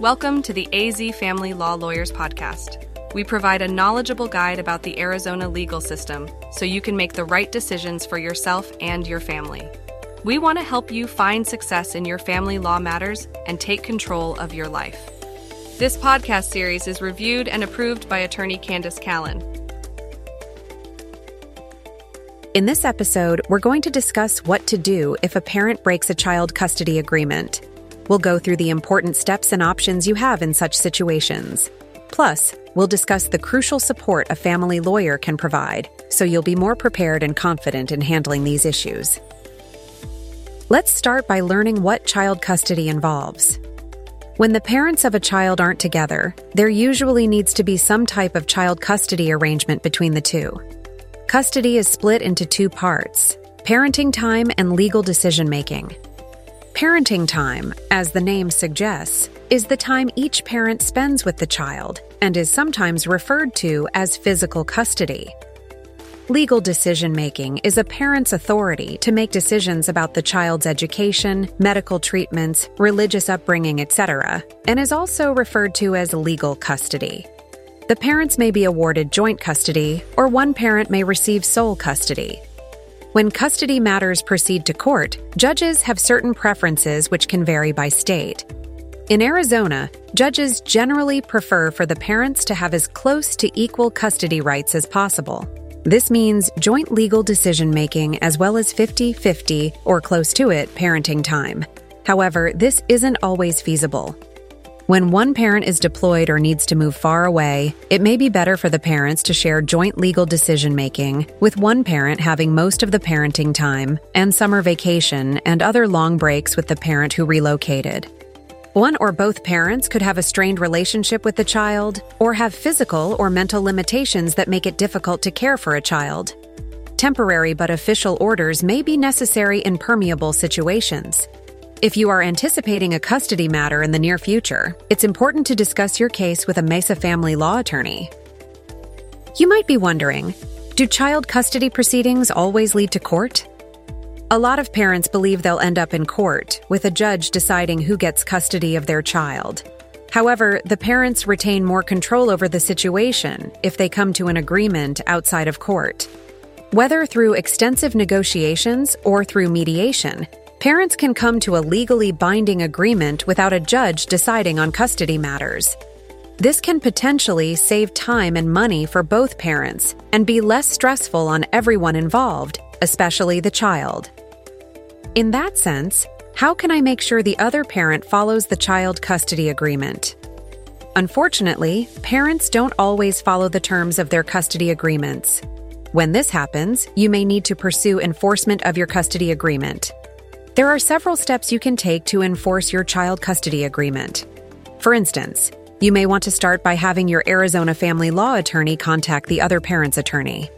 Welcome to the AZ Family Law Lawyers Podcast. We provide a knowledgeable guide about the Arizona legal system so you can make the right decisions for yourself and your family. We want to help you find success in your family law matters and take control of your life. This podcast series is reviewed and approved by attorney Candace Callan. In this episode, we're going to discuss what to do if a parent breaks a child custody agreement. We'll go through the important steps and options you have in such situations. Plus, we'll discuss the crucial support a family lawyer can provide so you'll be more prepared and confident in handling these issues. Let's start by learning what child custody involves. When the parents of a child aren't together, there usually needs to be some type of child custody arrangement between the two. Custody is split into two parts parenting time and legal decision making. Parenting time, as the name suggests, is the time each parent spends with the child and is sometimes referred to as physical custody. Legal decision making is a parent's authority to make decisions about the child's education, medical treatments, religious upbringing, etc., and is also referred to as legal custody. The parents may be awarded joint custody, or one parent may receive sole custody. When custody matters proceed to court, judges have certain preferences which can vary by state. In Arizona, judges generally prefer for the parents to have as close to equal custody rights as possible. This means joint legal decision making as well as 50 50 or close to it parenting time. However, this isn't always feasible. When one parent is deployed or needs to move far away, it may be better for the parents to share joint legal decision making, with one parent having most of the parenting time and summer vacation and other long breaks with the parent who relocated. One or both parents could have a strained relationship with the child or have physical or mental limitations that make it difficult to care for a child. Temporary but official orders may be necessary in permeable situations. If you are anticipating a custody matter in the near future, it's important to discuss your case with a Mesa family law attorney. You might be wondering do child custody proceedings always lead to court? A lot of parents believe they'll end up in court, with a judge deciding who gets custody of their child. However, the parents retain more control over the situation if they come to an agreement outside of court. Whether through extensive negotiations or through mediation, parents can come to a legally binding agreement without a judge deciding on custody matters. This can potentially save time and money for both parents and be less stressful on everyone involved, especially the child. In that sense, how can I make sure the other parent follows the child custody agreement? Unfortunately, parents don't always follow the terms of their custody agreements. When this happens, you may need to pursue enforcement of your custody agreement. There are several steps you can take to enforce your child custody agreement. For instance, you may want to start by having your Arizona family law attorney contact the other parent's attorney.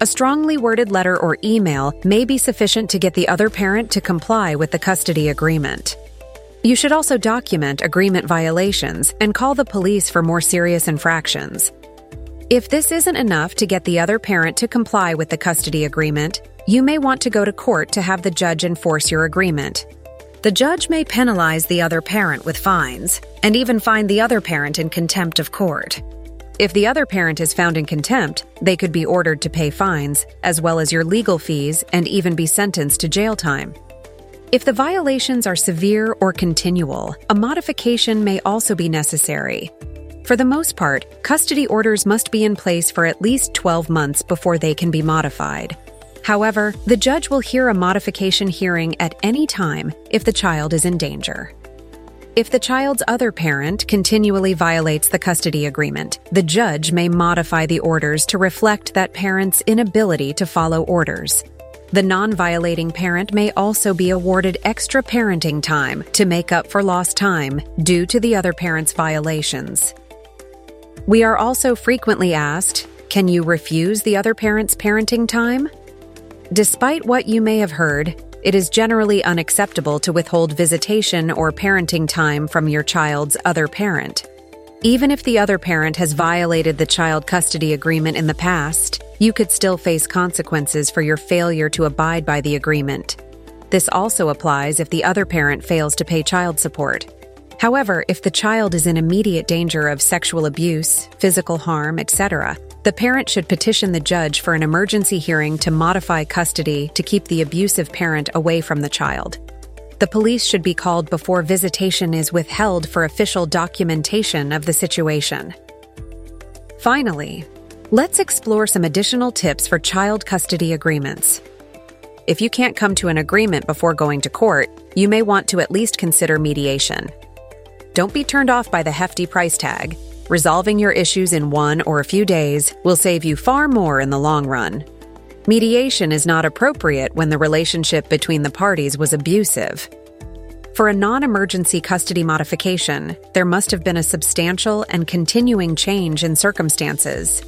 A strongly worded letter or email may be sufficient to get the other parent to comply with the custody agreement. You should also document agreement violations and call the police for more serious infractions. If this isn't enough to get the other parent to comply with the custody agreement, you may want to go to court to have the judge enforce your agreement. The judge may penalize the other parent with fines and even find the other parent in contempt of court. If the other parent is found in contempt, they could be ordered to pay fines, as well as your legal fees, and even be sentenced to jail time. If the violations are severe or continual, a modification may also be necessary. For the most part, custody orders must be in place for at least 12 months before they can be modified. However, the judge will hear a modification hearing at any time if the child is in danger. If the child's other parent continually violates the custody agreement, the judge may modify the orders to reflect that parent's inability to follow orders. The non violating parent may also be awarded extra parenting time to make up for lost time due to the other parent's violations. We are also frequently asked Can you refuse the other parent's parenting time? Despite what you may have heard, it is generally unacceptable to withhold visitation or parenting time from your child's other parent. Even if the other parent has violated the child custody agreement in the past, you could still face consequences for your failure to abide by the agreement. This also applies if the other parent fails to pay child support. However, if the child is in immediate danger of sexual abuse, physical harm, etc., the parent should petition the judge for an emergency hearing to modify custody to keep the abusive parent away from the child. The police should be called before visitation is withheld for official documentation of the situation. Finally, let's explore some additional tips for child custody agreements. If you can't come to an agreement before going to court, you may want to at least consider mediation. Don't be turned off by the hefty price tag. Resolving your issues in one or a few days will save you far more in the long run. Mediation is not appropriate when the relationship between the parties was abusive. For a non emergency custody modification, there must have been a substantial and continuing change in circumstances.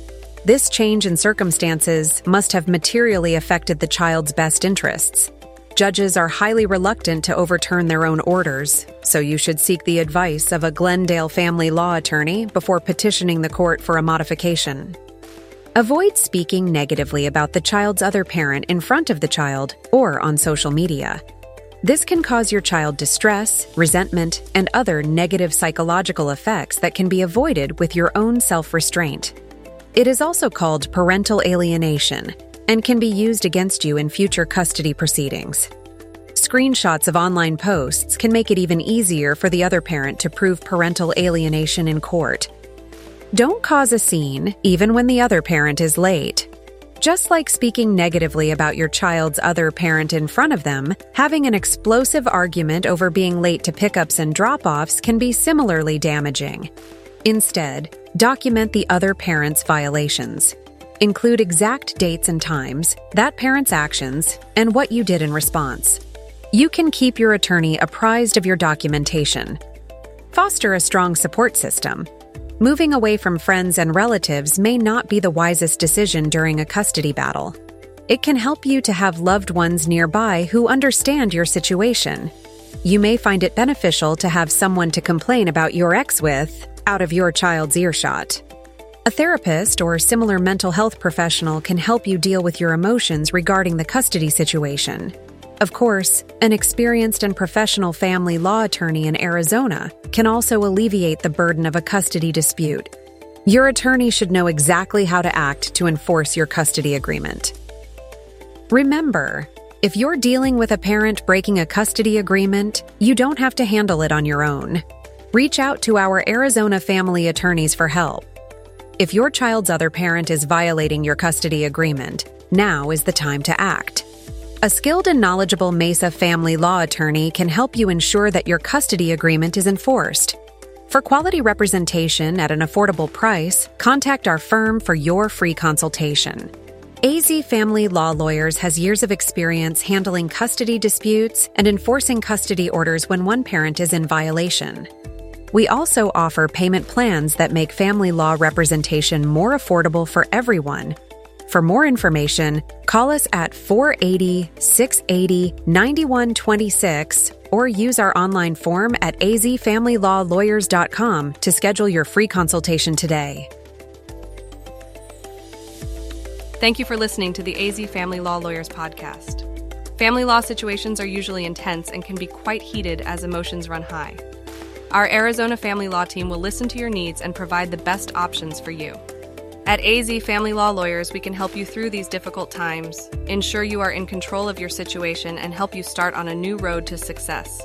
This change in circumstances must have materially affected the child's best interests. Judges are highly reluctant to overturn their own orders, so you should seek the advice of a Glendale family law attorney before petitioning the court for a modification. Avoid speaking negatively about the child's other parent in front of the child or on social media. This can cause your child distress, resentment, and other negative psychological effects that can be avoided with your own self restraint. It is also called parental alienation and can be used against you in future custody proceedings. Screenshots of online posts can make it even easier for the other parent to prove parental alienation in court don't cause a scene, even when the other parent is late. Just like speaking negatively about your child's other parent in front of them, having an explosive argument over being late to pickups and drop offs can be similarly damaging. Instead, document the other parent's violations. Include exact dates and times, that parent's actions, and what you did in response. You can keep your attorney apprised of your documentation. Foster a strong support system Moving away from friends and relatives may not be the wisest decision during a custody battle. It can help you to have loved ones nearby who understand your situation. You may find it beneficial to have someone to complain about your ex with out of your child's earshot. A therapist or similar mental health professional can help you deal with your emotions regarding the custody situation. Of course, an experienced and professional family law attorney in Arizona can also alleviate the burden of a custody dispute. Your attorney should know exactly how to act to enforce your custody agreement. Remember, if you're dealing with a parent breaking a custody agreement, you don't have to handle it on your own. Reach out to our Arizona family attorneys for help. If your child's other parent is violating your custody agreement, now is the time to act. A skilled and knowledgeable Mesa family law attorney can help you ensure that your custody agreement is enforced. For quality representation at an affordable price, contact our firm for your free consultation. AZ Family Law Lawyers has years of experience handling custody disputes and enforcing custody orders when one parent is in violation. We also offer payment plans that make family law representation more affordable for everyone for more information, call us at 480 680 9126 or use our online form at azfamilylawlawyers.com to schedule your free consultation today. Thank you for listening to the AZ Family Law Lawyers podcast. Family law situations are usually intense and can be quite heated as emotions run high. Our Arizona family law team will listen to your needs and provide the best options for you. At AZ Family Law Lawyers, we can help you through these difficult times, ensure you are in control of your situation, and help you start on a new road to success.